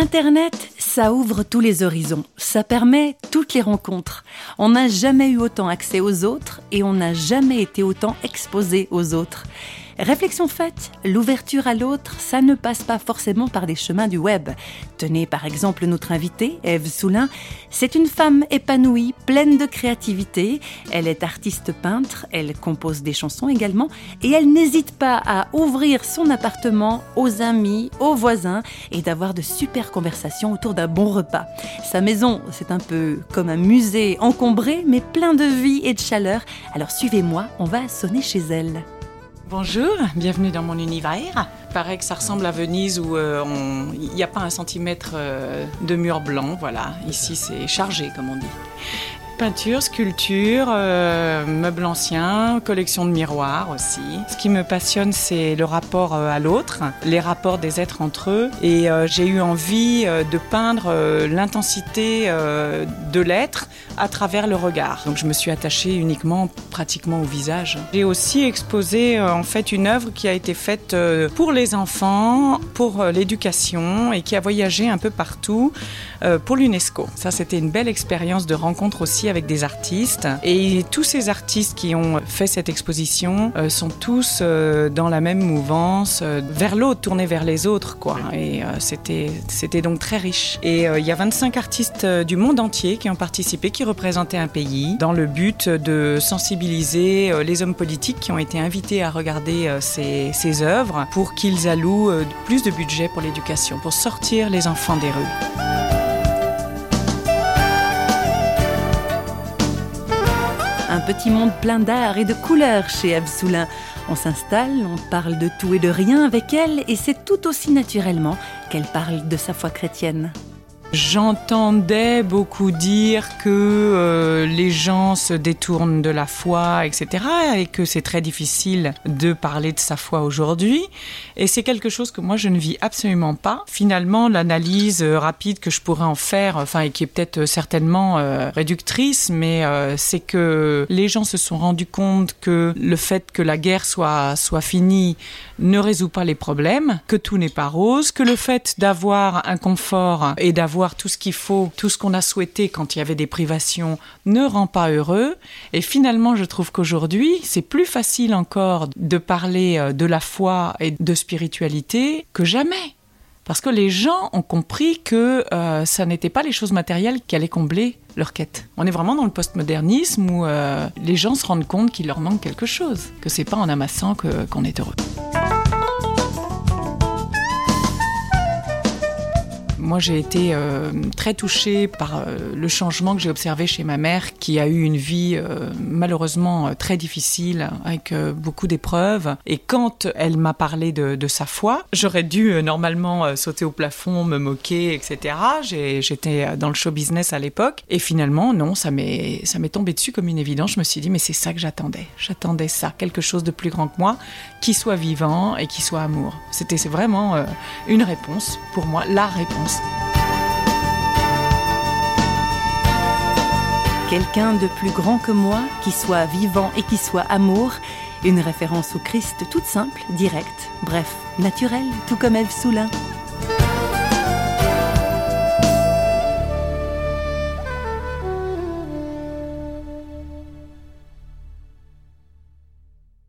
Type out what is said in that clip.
Internet, ça ouvre tous les horizons, ça permet toutes les rencontres. On n'a jamais eu autant accès aux autres et on n'a jamais été autant exposé aux autres. Réflexion faite, l'ouverture à l'autre, ça ne passe pas forcément par des chemins du web. Tenez par exemple notre invitée, Eve Soulin. C'est une femme épanouie, pleine de créativité. Elle est artiste peintre, elle compose des chansons également et elle n'hésite pas à ouvrir son appartement aux amis, aux voisins et d'avoir de super conversations autour d'un bon repas. Sa maison, c'est un peu comme un musée encombré mais plein de vie et de chaleur. Alors suivez-moi, on va sonner chez elle. Bonjour, bienvenue dans mon univers. Paraît que ça ressemble à Venise où euh, il n'y a pas un centimètre euh, de mur blanc. Voilà, ici c'est chargé comme on dit. Peinture, sculpture, euh, meubles anciens, collection de miroirs aussi. Ce qui me passionne, c'est le rapport euh, à l'autre, les rapports des êtres entre eux. Et euh, j'ai eu envie de peindre l'intensité de l'être à travers le regard. Donc je me suis attachée uniquement, pratiquement au visage. J'ai aussi exposé en fait une œuvre qui a été faite pour les enfants, pour l'éducation et qui a voyagé un peu partout pour l'UNESCO. Ça, c'était une belle expérience de rencontre aussi avec des artistes. Et tous ces artistes qui ont fait cette exposition euh, sont tous euh, dans la même mouvance, euh, vers l'autre, tournés vers les autres, quoi. Et c'était, c'était donc très riche. Et il y a 25 artistes du monde entier qui ont participé, qui représentaient un pays, dans le but de sensibiliser les hommes politiques qui ont été invités à regarder ces, ces œuvres pour qu'ils allouent plus de budget pour l'éducation, pour sortir les enfants des rues. Petit monde plein d'art et de couleurs chez Absoulin. On s'installe, on parle de tout et de rien avec elle et c'est tout aussi naturellement qu'elle parle de sa foi chrétienne. J'entendais beaucoup dire que euh, les gens se détournent de la foi, etc., et que c'est très difficile de parler de sa foi aujourd'hui. Et c'est quelque chose que moi je ne vis absolument pas. Finalement, l'analyse euh, rapide que je pourrais en faire, enfin, et qui est peut-être euh, certainement réductrice, mais c'est que les gens se sont rendus compte que le fait que la guerre soit soit finie ne résout pas les problèmes, que tout n'est pas rose, que le fait d'avoir un confort et d'avoir tout ce qu'il faut, tout ce qu'on a souhaité quand il y avait des privations, ne rend pas heureux. Et finalement, je trouve qu'aujourd'hui, c'est plus facile encore de parler euh, de la foi et de spiritualité que jamais. Parce que les gens ont compris que euh, ça n'était pas les choses matérielles qui allaient combler leur quête. On est vraiment dans le postmodernisme où euh, les gens se rendent compte qu'il leur manque quelque chose, que c'est pas en amassant qu'on est heureux. Moi, j'ai été euh, très touchée par euh, le changement que j'ai observé chez ma mère, qui a eu une vie euh, malheureusement très difficile, avec beaucoup d'épreuves. Et quand elle m'a parlé de, de, sa foi, j'aurais dû normalement sauter au plafond, me moquer, etc. J'étais dans le show business à l'époque. Et finalement, non, ça m'est tombé dessus comme une évidence. Je me suis dit, mais c'est ça que j'attendais. J'attendais ça, quelque chose de plus grand que moi, qui soit vivant et qui soit amour. C'était vraiment une réponse pour moi, la réponse. Quelqu'un de plus grand que moi, qui soit vivant et qui soit amour, une référence au Christ toute simple, directe, bref, naturelle, tout comme Ève Soulin.